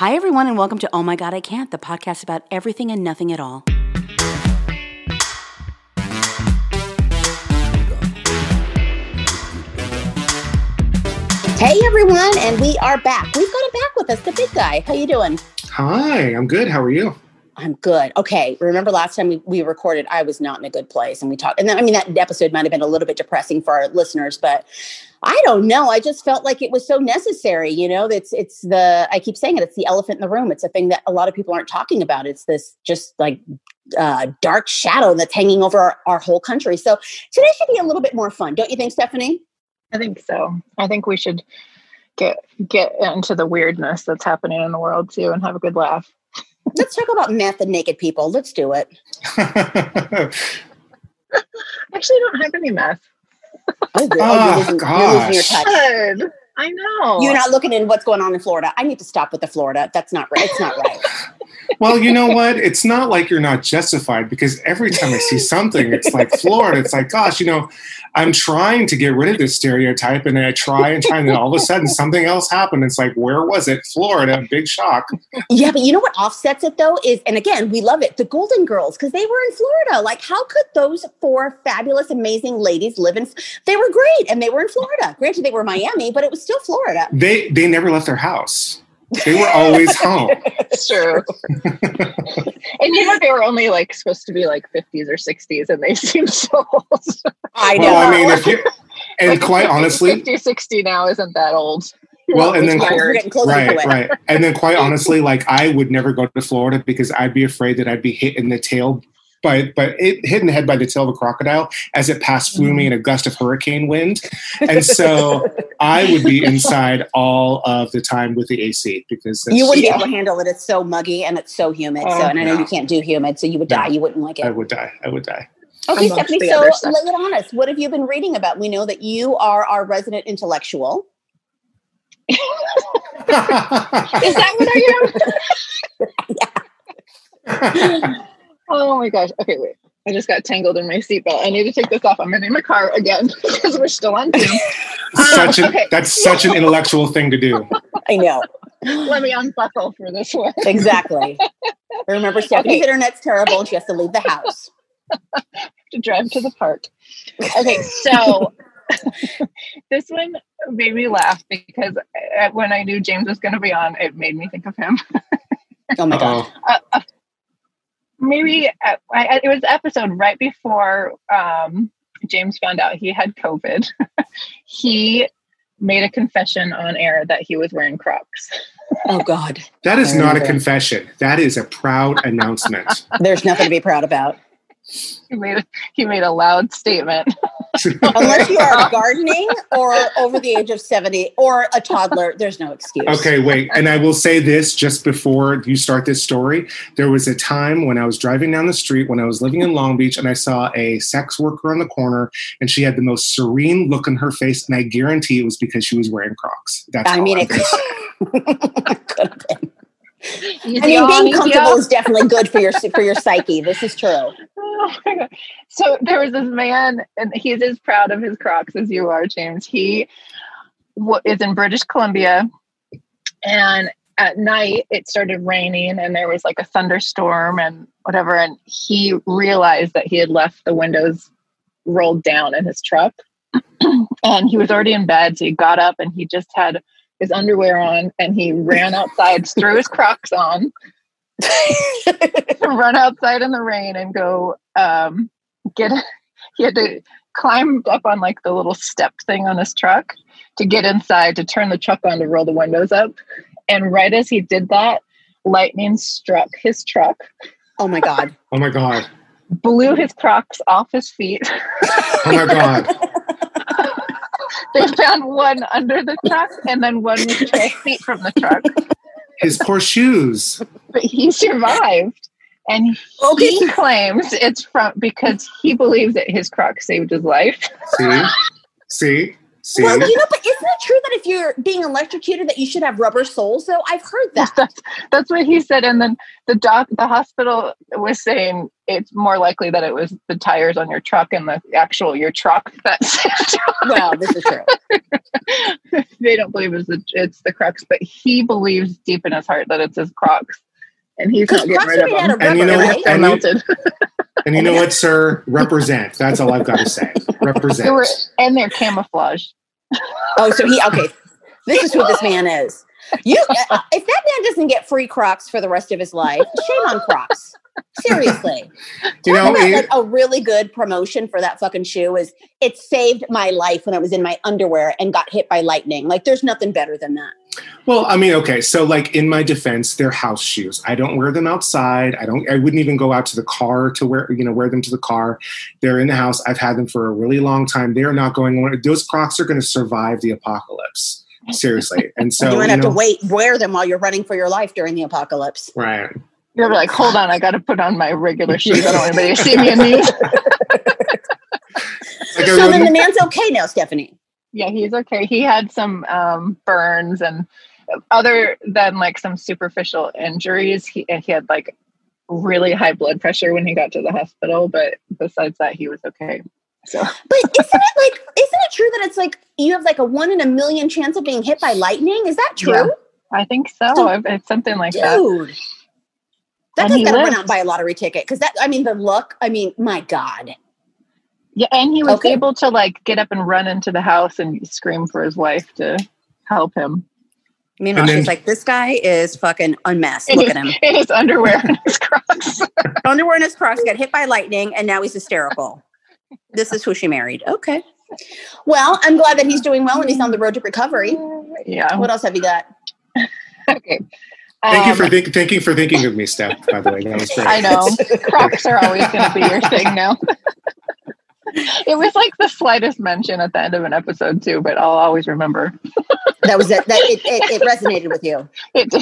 Hi, everyone, and welcome to Oh My God, I Can't, the podcast about everything and nothing at all. Hey everyone, and we are back. We've got him back with us, the big guy. How you doing? Hi, I'm good. How are you? I'm good. Okay. Remember last time we, we recorded, I was not in a good place and we talked. And then, I mean, that episode might have been a little bit depressing for our listeners, but I don't know. I just felt like it was so necessary. You know, it's, it's the, I keep saying it, it's the elephant in the room. It's a thing that a lot of people aren't talking about. It's this just like uh, dark shadow that's hanging over our, our whole country. So today should be a little bit more fun. Don't you think, Stephanie? I think so. I think we should get get into the weirdness that's happening in the world too and have a good laugh. Let's talk about meth and naked people. Let's do it. Actually, I don't have any meth. Oh, good. Oh, you're, ah, losing, you're your touch. Good. I know. You're not looking in what's going on in Florida. I need to stop with the Florida. That's not right. It's not right. well, you know what? It's not like you're not justified because every time I see something, it's like Florida. It's like, gosh, you know, I'm trying to get rid of this stereotype and then I try and try, and then all of a sudden something else happened. It's like, where was it? Florida, big shock. Yeah, but you know what offsets it though is, and again, we love it, the Golden Girls, because they were in Florida. Like, how could those four fabulous, amazing ladies live in? They were great, and they were in Florida. Granted, they were Miami, but it was still Florida. They they never left their house. They were always home. It's true. and you know they were only like supposed to be like 50s or 60s and they seem so old. I know. Well, I mean, if you and Like, quite 50, honestly, 50, 60 now isn't that old. well, and then We're Weird. getting closer to right, right, and then quite honestly, like I would never go to Florida because I'd be afraid that I'd be hit in the tail by, but it hit in the head by the tail of a crocodile as it passed through me mm. in a gust of hurricane wind, and so I would be inside all of the time with the AC because You wouldn't Yeah. be able to handle it. It's so muggy and it's so humid. so, Oh, and I know no. you can't do humid, so you would No. die. You wouldn't like it. I would die. I would die. Okay, Stephanie. So other stuff. lay it on us. What have you been reading about? We know that you are our resident intellectual. Is that what I am? oh my gosh. Okay, wait. I just got tangled in my seatbelt. I need to take this off. I'm in my car again because we're still on Zoom. such an, okay. That's such an intellectual thing to do. I know. Let me unbuckle for this one. Exactly. Remember, Stephanie's Okay. internet's terrible and she has to leave the house. to drive to the park. Okay, so this one made me laugh because uh, when I knew James was going to be on, it made me think of him. Oh my God. Uh-oh. Uh, uh, maybe uh, I, it was episode right before um, James found out he had COVID. he made a confession on air that he was wearing Crocs. Oh God. That is not a confession. That is a proud announcement. There's nothing to be proud about. He made a, he made a loud statement. Unless you are gardening or over the age of 70 or a toddler, there's no excuse. Okay, wait. And I will say this just before you start this story. There was a time when I was driving down the street when I was living in Long Beach and I saw a sex worker on the corner and she had the most serene look on her face. And I guarantee it was because she was wearing Crocs. That's I mean, I'm it could have been. I mean, being comfortable is definitely good for your for your psyche. This is true. Oh my God. So there was this man, and he's as proud of his Crocs as you are, James. He wa- is in British Columbia, and at night it started raining, and there was like a thunderstorm and whatever. And he realized that he had left the windows rolled down in his truck, and he was already in bed. So he got up and he just had his underwear on, and he ran outside, threw his Crocs on, run outside in the rain and go um, get he had to climb up on like the little step thing on his truck to get inside to turn the truck on to roll the windows up and right as he did that lightning struck his truck Oh my God. Oh my God. blew his crocs off his feet Oh my God. they found one under the truck and then one was 12 feet from the truck His poor shoes. but he survived and Okay. he claims it's from because he believes that his crocs saved his life See? See? See? Well, you know, but isn't it true that if you're being electrocuted, that you should have rubber soles? Though I've heard that. That's, that's what he said. And then the doc, the hospital was saying it's more likely that it was the tires on your truck and the actual your truck that saved well, this is true. they don't believe it's the it's the Crocs, but he believes deep in his heart that it's his Crocs, and he's not Because getting Crocs rid of them. And you know what? They're And you- melted. And you know what, sir? Represent. That's all I've got to say. Represent. They were, and they're camouflage. Oh, so he okay. This is who this man is. You, uh, if that man doesn't get free Crocs for the rest of his life, shame on Crocs. Seriously, You know, like a really good promotion for that fucking shoe is it saved my life when I was in my underwear and got hit by lightning. Like, there's nothing better than that. Well, I mean, okay, so like in my defense, they're house shoes. I don't wear them outside. I don't. I wouldn't even go out to the car to wear, you know, wear them to the car. They're in the house. I've had them for a really long time. They're not going. Those Crocs are going to survive the apocalypse. Seriously, and so you might you have know, to wait, wear them while you're running for your life during the apocalypse. right? You're like, hold on, I got to put on my regular shoes. I don't want anybody to see me in these. Like So then the man's okay now, Stephanie. Yeah, he's okay. He had some um, burns and other than like some superficial injuries, he he had like really high blood pressure when he got to the hospital. But besides that, he was okay. So But isn't it like, isn't it true that it's like you have like a one in a million chance of being hit by lightning? Is that true? Yeah. I think so. So- it's something like. Dude. That And does he gotta lived. out and buy a lottery ticket. Cause that I mean the look, I mean, my God. Yeah, and he was Okay. able to like get up and run into the house and scream for his wife to help him Meanwhile, And then- she's like, this guy is fucking unmasked. Look his, at him. in his underwear and his Crocs. Underwear and his crocs, got hit by lightning, and now he's hysterical. this is who she married. Okay. Well, I'm glad that he's doing well and he's on the road to recovery. yeah. What else have you got? Okay. Thank you Um, for think, thank you for thinking of me, Steph. By the way, that was great. I know. Crocs are always going to be your thing now. it was like the slightest mention at the end of an episode too, but I'll always remember That was it. That it, it, it resonated with you. it.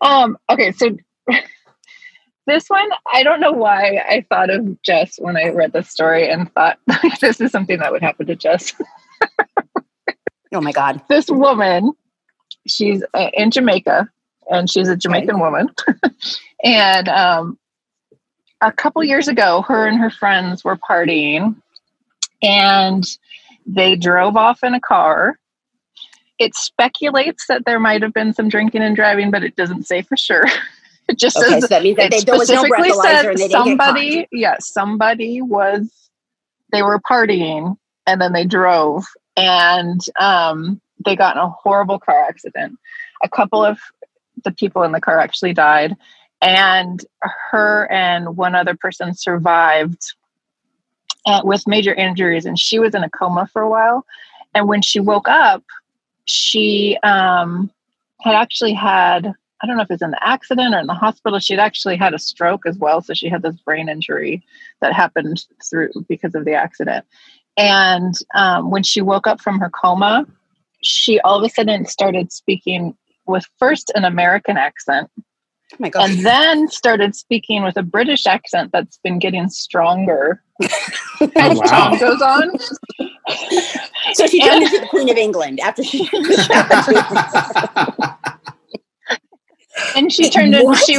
um. Okay, so this one, I don't know why I thought of Jess when I read the story and thought this is something that would happen to Jess. Oh my God. this woman, she's in Jamaica and she's a Jamaican woman. and um, a couple years ago, her and her friends were partying and they drove off in a car. It speculates that there might have been some drinking and driving, but it doesn't say for sure. It just Okay, says so that means that they, was no specifically said and they didn't somebody, yeah, somebody was, they were partying and then they drove and um, they got in a horrible car accident. A couple of the people in the car actually died, and her and one other person survived uh, with major injuries, and she was in a coma for a while. And when she woke up, she um, had actually had I don't know if it's in the accident or in the hospital. She'd actually had a stroke as well. So she had this brain injury that happened through because of the accident. And um, when she woke up from her coma, she all of a sudden started speaking with first an American accent Oh my God. and then started speaking with a British accent that's been getting stronger oh, as Oh, wow. time goes on. so she turned into the Queen of England after she. And she turned into she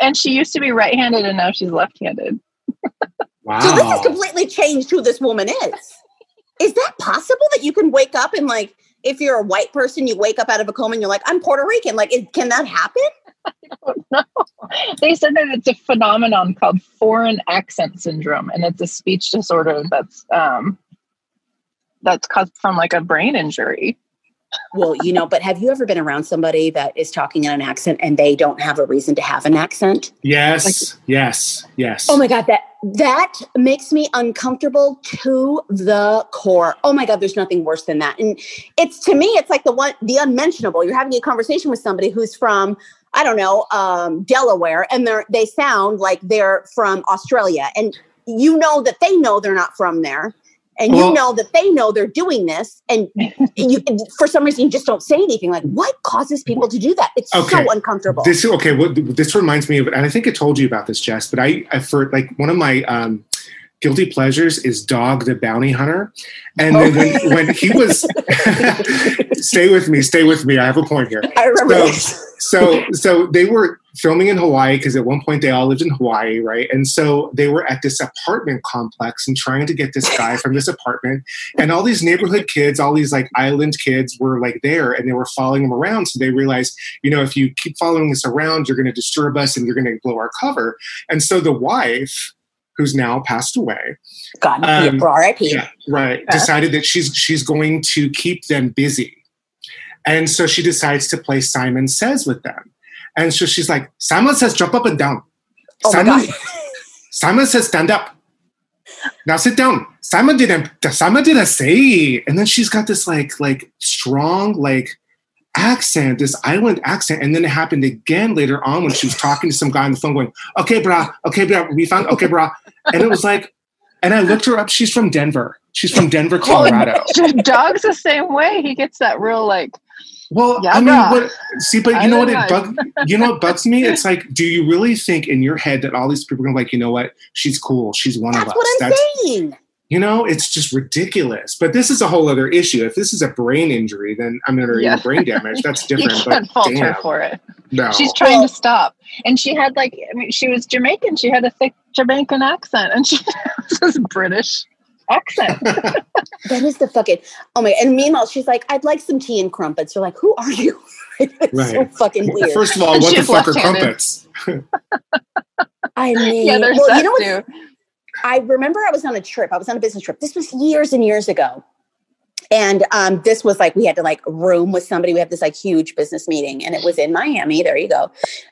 and she used to be right-handed and now she's left-handed. wow. So this has completely changed who this woman is. Is that possible that you can wake up and like, if you're a white person, you wake up out of a coma and you're like, I'm Puerto Rican. Like, can that happen? no. They said that it's a phenomenon called foreign accent syndrome, and it's a speech disorder that's um, that's caused from like a brain injury. Well, you know, but have you ever been around somebody that is talking in an accent and they don't have a reason to have an accent? yes, yes, yes. Oh my god, that that makes me uncomfortable to the core. Oh my god, there's nothing worse than that. And it's to me, it's like the one the unmentionable. You're having a conversation with somebody who's from I don't know, um, Delaware, and they're they sound like they're from Australia, and you know that they know they're not from there, and Well- you know that they know they're doing this, and you for some reason you just don't say anything. Like, what causes people to do that? It's Okay. so uncomfortable. This okay. What this reminds me of, and I think I told you about this, Jess. But I, I for like one of my um, guilty pleasures is Dog the Bounty Hunter. And then when, when he was, stay with me, stay with me. I have a point here. I remember So- So, so they were filming in Hawaii because at one point they all lived in Hawaii, right? And so they were at this apartment complex and trying to get this guy from this apartment. And all these neighborhood kids, all these like island kids were like there and they were following him around. So they realized, you know, if you keep following us around, you're going to disturb us and you're going to blow our cover. And so the wife, who's now passed away, God, Um, R.I.P. yeah, right. Decided that she's she's going to keep them busy, and so she decides to play Simon Says with them. And so she's like, Simon says, jump up and down. Oh my Simon, God. Simon says, stand up. Now sit down. Simon didn't. Simon didn't say. And then she's got this like like strong like accent, this island accent. And then it happened again later on when she was talking to some guy on the phone, going, "Okay, brah. Okay, brah. We found. Okay, brah." And it was like, and I looked her up. She's from Denver. She's from Denver, Colorado. Dog's the same way. He gets that real like Well, Yeah, I mean, brah. what, see, but I you know what it bug, you know what bugs me? It's like, do you really think in your head that all these people are gonna like, you know what, she's cool, she's one That's of us. what I'm That's saying. you know, it's just ridiculous. But this is a whole other issue. If this is a brain injury, then I mean, or Yeah. even brain damage, that's different. you different. can't but fault her for it. no. She's trying Well- to stop, and she had like I mean, she was Jamaican. She had a thick Jamaican accent, and she was British accent. That is the fucking oh my and meanwhile she's like, I'd like some tea and crumpets. You're like, who are you? it's so fucking weird. First of all, what the She's fuck are crumpets? I mean yeah, there's well, that you know what too. I remember I was on a trip. I was on a business trip. This was years and years ago. And um, this was like we had to like room with somebody. We had this like huge business meeting, and it was in Miami. There you go.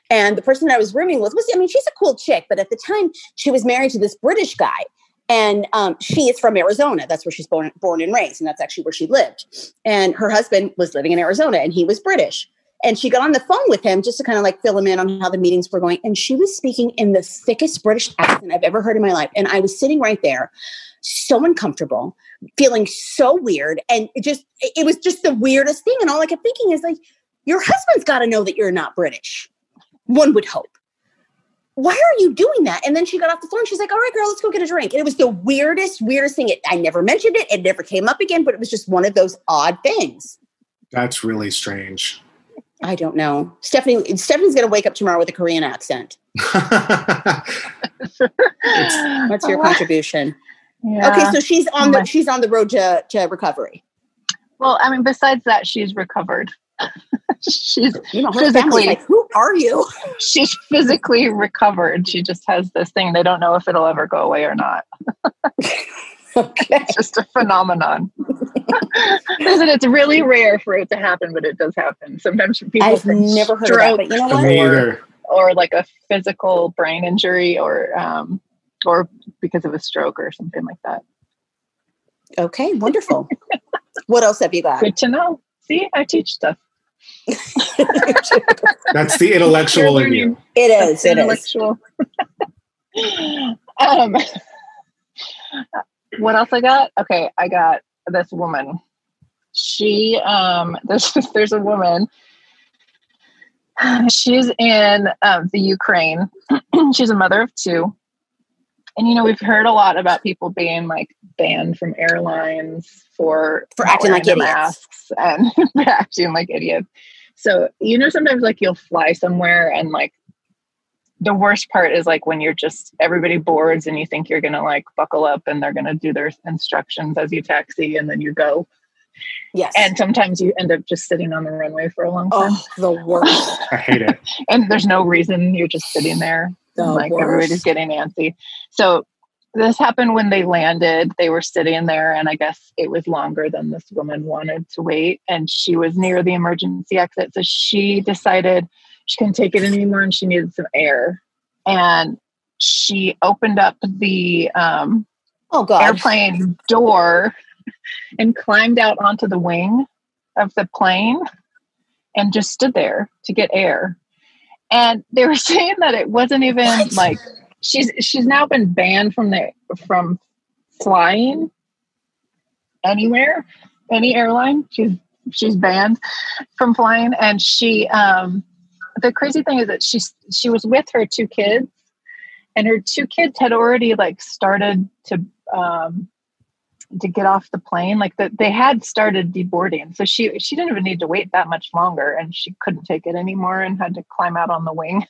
And the person that I was rooming with was, I mean, she's a cool chick, but at the time she was married to this British guy, and um, she is from Arizona. That's where she's born, born and raised, and that's actually where she lived. And her husband was living in Arizona, and he was British. And she got on the phone with him just to kind of like fill him in on how the meetings were going. And she was speaking in the thickest British accent I've ever heard in my life. And I was sitting right there, so uncomfortable, feeling so weird. And it just, it was just the weirdest thing. And all I kept thinking is like, your husband's got to know that you're not British. One would hope. Why are you doing that? And then she got off the phone. She's like, all right, girl, let's go get a drink. And it was the weirdest, weirdest thing. It, I never mentioned it. It never came up again, but it was just one of those odd things. That's really strange. I don't know. Stephanie Stephanie's gonna wake up tomorrow with a Korean accent. What's your contribution? Yeah. Okay, so she's on the she's on the road to, to recovery. well, I mean, besides that, she's recovered. She's You know, Physically. like, who are you? she's physically recovered. She just has this thing. They don't know if it'll ever go away or not. Okay. It's just a phenomenon. Listen, it's really rare for it to happen, but it does happen. Sometimes for people I've never heard of that, but you know what? Or, or like a physical brain injury or um, or because of a stroke or something like that. Okay, wonderful. what else have you got? Good to know. See, I teach stuff. That's the intellectual in you. learning. It is, it is. intellectual. um, what else I got? Okay, I got this woman. She um, there's there's a woman. She's in um, the Ukraine. She's a mother of two, and you know we've heard a lot about people being like banned from airlines for For acting like idiots. masks and for acting like idiots. So you know sometimes like you'll fly somewhere and like the worst part is like when you're just everybody boards and you think you're gonna like buckle up and they're gonna do their instructions as you taxi and then you go. Yes. And sometimes you end up just sitting on the runway for a long oh, time. oh, the worst. I hate it. And there's no reason you're just sitting there. The like worst. everybody's getting antsy. So this happened when they landed. They were sitting there, and I guess it was longer than this woman wanted to wait. And she was near the emergency exit. So she decided she couldn't take it anymore and she needed some air. And she opened up the um, Oh God. airplane door and climbed out onto the wing of the plane and just stood there to get air. And they were saying that it wasn't even What? like she's she's now been banned from the from flying anywhere, any airline. She's she's banned from flying and she um the crazy thing is that she's she was with her two kids and her two kids had already like started to um, to get off the plane. Like that, they had started deboarding, so she she didn't even need to wait that much longer, and she couldn't take it anymore and had to climb out on the wing.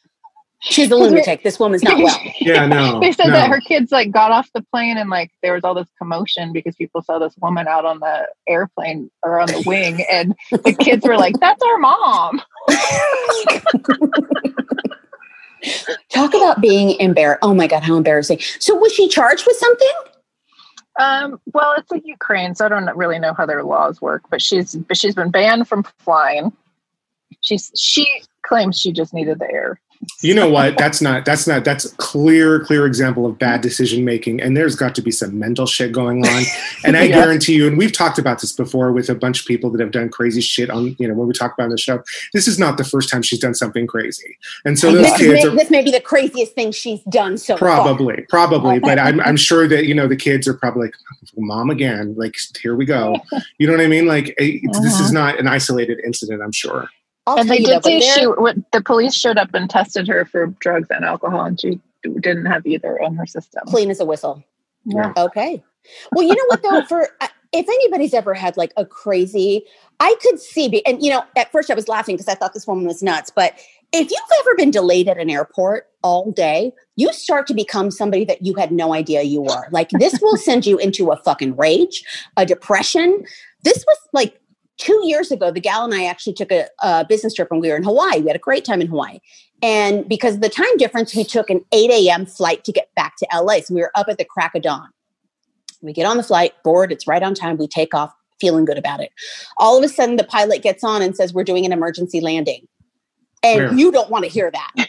She's a lunatic. This woman's not well. Yeah, no. they said no. that her kids like got off the plane and like there was all this commotion because people saw this woman out on the airplane or on the wing, and the kids were like, "That's our mom." Talk about being embarrassed. Oh my God, how embarrassing. So was she charged with something? Um, well, it's like Ukraine, so I don't really know how their laws work. But she's but she's been banned from flying. She's she claims she just needed the air. You know what? That's not that's not that's a clear clear example of bad decision making and there's got to be some mental shit going on. And i Yeah. guarantee you and we've talked about this before with a bunch of people that have done crazy shit on you know when we talk about on the show. This is not the first time she's done something crazy. And so those this, kids may, are this may be the craziest thing she's done so far. probably probably but I'm, I'm sure that you know the kids are probably like oh, mom again like here we go. You know what i mean? Like eh, it's, this is uh-huh. not an isolated incident i'm sure I'll and tell they you did though, say she what, the police showed up and tested her for drugs and alcohol, and she didn't have either in her system. clean as a whistle. Yeah. Okay. Well, you know what though, for uh, if anybody's ever had like a crazy, I could see, be, and you know, at first I was laughing because I thought this woman was nuts, but if you've ever been delayed at an airport all day, you start to become somebody that you had no idea you were. Like this will send you into a fucking rage, a depression. This was like two years ago. The gal and I actually took a, a business trip when we were in Hawaii. We had a great time in Hawaii. And because of the time difference, we took an 8 a.m. flight to get back to LA. So we were up at the crack of dawn. We get on the flight, board, it's right on time. We take off, feeling good about it. All of a sudden, the pilot gets on and says, We're doing an emergency landing. And Where? you don't want to hear that.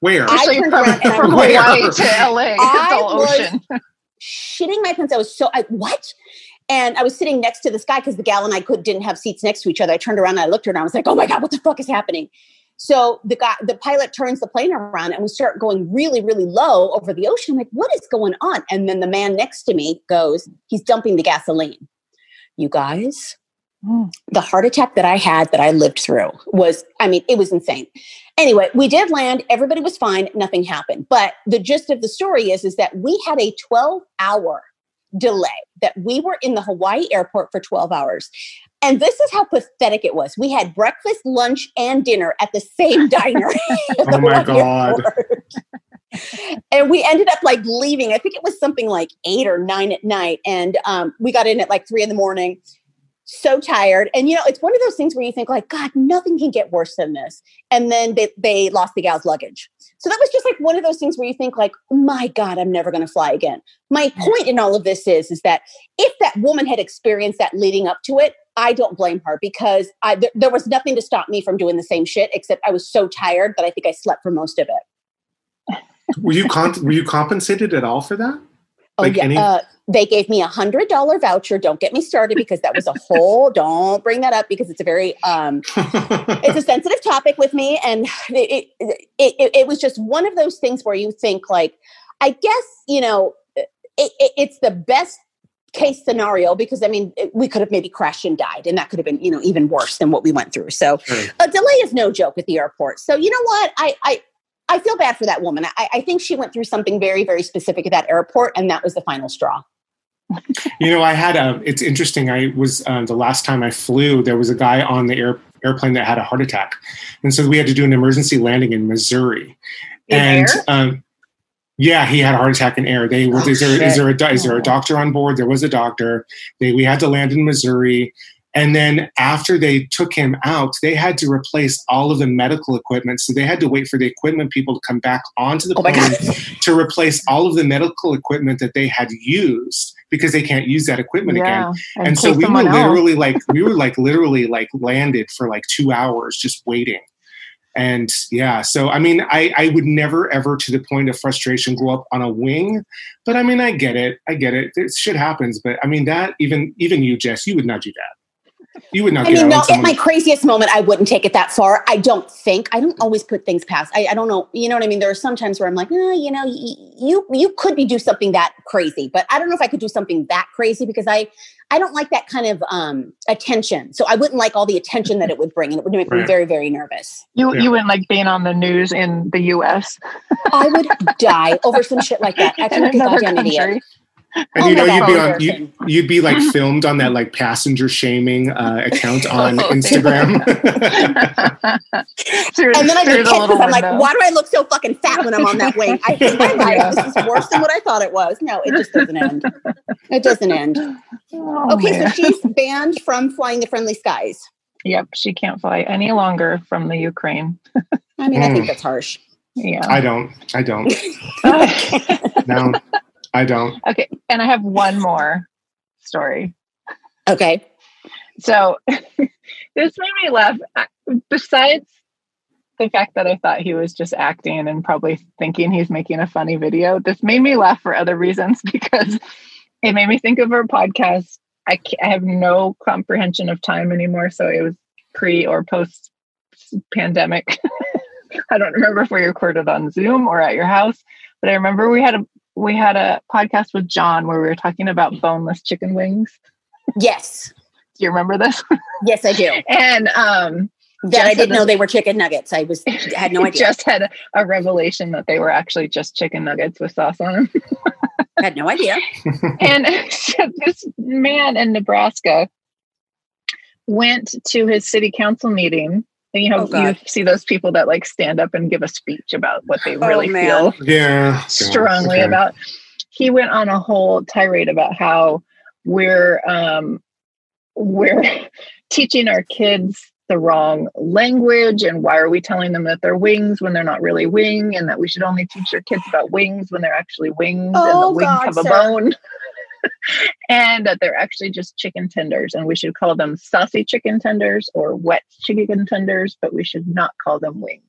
where I Especially turned from, around and from Hawaii to LA, it's I all was- ocean. shitting my pants. I was so I what? And I was sitting next to this guy because the gal and I could didn't have seats next to each other. I turned around and I looked at her and I was like, oh my God, what the fuck is happening? So the guy, the pilot turns the plane around and we start going really, really low over the ocean. I'm like, what is going on? And then the man next to me goes, he's dumping the gasoline. You guys, Mm. the heart attack that I had that I lived through was, I mean, it was insane. Anyway, we did land. Everybody was fine. Nothing happened. But the gist of the story is, is that we had a 12 hour delay that we were in the Hawaii airport for 12 hours. And this is how pathetic it was. We had breakfast, lunch, and dinner at the same diner. Oh my God. and we ended up like leaving. I think it was something like eight or nine at night. And um, we got in at like three in the morning. So tired. And you know, it's one of those things where you think, like, God, nothing can get worse than this. And then they, they lost the gal's luggage. So that was just like one of those things where you think, like, my God, I'm never going to fly again. My point in all of this is, is that if that woman had experienced that leading up to it, I don't blame her because I, there, there was nothing to stop me from doing the same shit, except I was so tired that I think I slept for most of it. were you con- were you compensated at all for that Oh Like yeah, any- uh, they gave me a hundred dollar voucher. Don't get me started because that was a whole. don't bring that up because it's a very um, it's a sensitive topic with me, and it, it it it was just one of those things where you think like, I guess you know, it, it, it's the best case scenario because I mean we could have maybe crashed and died, and that could have been you know even worse than what we went through. So Sure. a delay is no joke at the airport. So you know what I I. I feel bad for that woman. I, I think she went through something very, very specific at that airport, and that was the final straw. You know, I had a. It's interesting. I was uh, the last time I flew. There was a guy on the air, airplane that had a heart attack, and so we had to do an emergency landing in Missouri. In and um, yeah, he had a heart attack in air. They were. Oh, is, there, is there a is there Oh. a doctor on board? There was a doctor. They we had to land in Missouri. And then after they took him out, they had to replace all of the medical equipment. So they had to wait for the equipment people to come back onto the Oh plane to replace all of the medical equipment that they had used because they can't use that equipment again. in And so we were literally like we were like literally like landed for like two hours just waiting. And yeah, so I mean, I, I would never ever to the point of frustration grow up on a wing, but I mean, I get it, I get it. This shit happens, but I mean that even even you, Jess, you would not do that. You would not. I mean, out no, at my craziest moment, I wouldn't take it that far. I don't think. I don't always put things past. I, I don't know. You know what I mean? There are some times where I'm like, eh, you know, y- you you could be do something that crazy, but I don't know if I could do something that crazy because I I don't like that kind of um attention. So I wouldn't like all the attention that it would bring, and it would make me very very nervous. You Yeah. you wouldn't like being on the news in the U.S. I would die over some shit like that. I in feel like a another goddamn idiot. Country. and Oh you my know you'd be on you, you'd be like filmed on that like passenger shaming uh, account on Oh, Instagram. through, And then I get the pissed because I'm like, why do I look so fucking fat when I'm on that wing? I hate my life. This is worse than what I thought it was. No, it just doesn't end. It doesn't end. Oh, Okay, man. so she's banned from flying the friendly skies. Yep, she can't fly any longer from the Ukraine. I mean, I Mm. think that's harsh. Yeah. I don't. I don't. No, I don't. okay, and I have one more story. Okay. So this made me laugh. Besides the fact that I thought he was just acting and probably thinking he's making a funny video, this made me laugh for other reasons because it made me think of our podcast. I, I have no comprehension of time anymore. So it was pre or post pandemic. I don't remember if we recorded on Zoom or at your house, but I remember we had a we had a podcast with John where we were talking about boneless chicken wings. Yes. Do you remember this? Yes, I do. and um That I didn't know they were chicken nuggets. I was had no idea. just had a, a revelation that they were actually just chicken nuggets with sauce on them. had no idea. and this man in Nebraska went to his city council meeting. And you know, Oh, you see those people that like stand up and give a speech about what they Oh, really man. feel Yeah. strongly Okay. about. He went on a whole tirade about how we're um, we're teaching our kids the wrong language and why are we telling them that they're wings when they're not really wing and that we should only teach our kids about wings when they're actually wings and the Oh, wings God, have a bone and that they're actually just chicken tenders and we should call them saucy chicken tenders or wet chicken tenders but we should not call them wings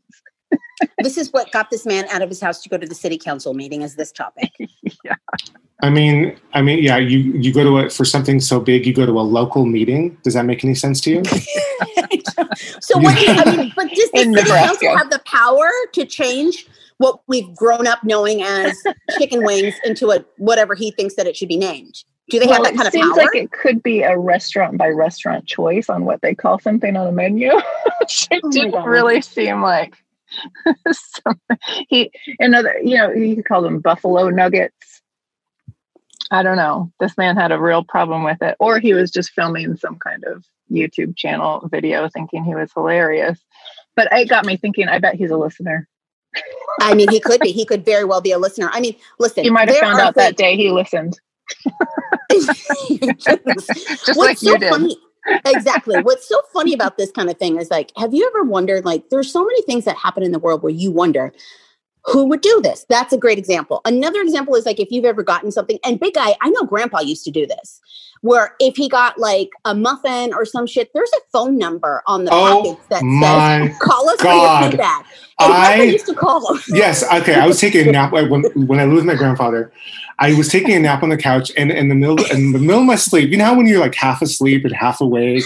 This is what got this man out of his house to go to the city council meeting is this topic. yeah. I mean, I mean, yeah. You you go to a for something so big, you go to a local meeting. Does that make any sense to you? so what do you, I mean, but does the In city Nebraska. council have the power to change what we've grown up knowing as chicken wings into a whatever he thinks that it should be named? Do they have that kind it of seems power? like it could be a restaurant by restaurant choice on what they call something on a menu. it Oh didn't God. really seem like something. he another you know you could call them buffalo nuggets. I don't know. This man had a real problem with it, or he was just filming some kind of YouTube channel video, thinking he was hilarious. But it got me thinking. I bet he's a listener. I mean, he could be. He could very well be a listener. I mean, listen. You might have found out that day he listened, just What's like so you did. funny? exactly. What's so funny about this kind of thing is like, have you ever wondered? Like, there's so many things that happen in the world where you wonder who would do this. That's a great example. Another example is like if you've ever gotten something. And big guy, I know Grandpa used to do this, where if he got like a muffin or some shit, there's a phone number on the Oh, that my says, "Call us for God. your feedback." And I- used to call him. Yes. Okay. I was taking a nap when when I lived with my grandfather. I was taking a nap on the couch, and in the middle in the middle of my sleep, you know how when you're like half asleep and half awake,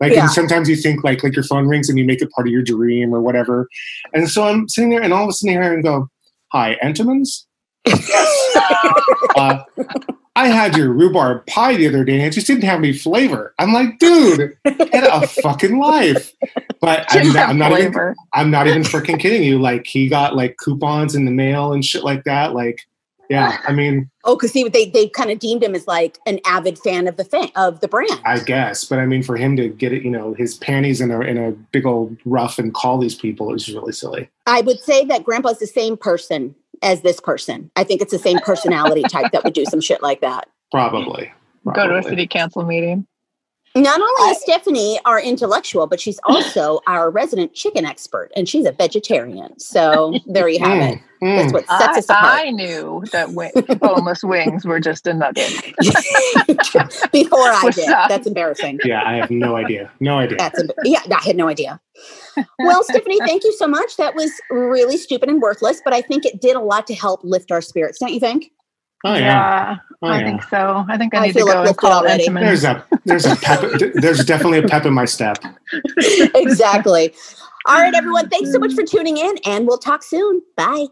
like Yeah. and sometimes you think like like your phone rings and you make it part of your dream or whatever. And so I'm sitting there, and all of a sudden I hear him go, "Hi, Entenmann's." uh, I had your rhubarb pie the other day, and it just didn't have any flavor. I'm like, dude, get a fucking life. But I'm Didn't I'm not even I'm not even freaking kidding you. Like he got like coupons in the mail and shit like that. Like, yeah, I mean, Oh, because they they kind of deemed him as like an avid fan of the thing of the brand. I guess, but I mean, for him to get it, you know, his panties in a in a big old rough and call these people is really silly. I would say that Grandpa's the same person as this person. I think it's the same personality type that would do some shit like that. Probably. Go to a city council meeting. Not only is Stephanie our intellectual, but she's also our resident chicken expert, and she's a vegetarian. So there you have it. Mm, That's mm. what sets I, us apart. I knew that wi- boneless wings were just a nugget. Before I What's did. up? That's embarrassing. Yeah, I have no idea. No idea. That's emb- yeah. I had no idea. Well, Stephanie, thank you so much. That was really stupid and worthless, but I think it did a lot to help lift our spirits. Don't you think? Oh yeah. yeah, Oh, I yeah. think so. I think I I need to feel go and call already. Entenmann. There's a there's a pep there's definitely a pep in my step. exactly. All right, everyone. Thanks so much for tuning in, and we'll talk soon. Bye.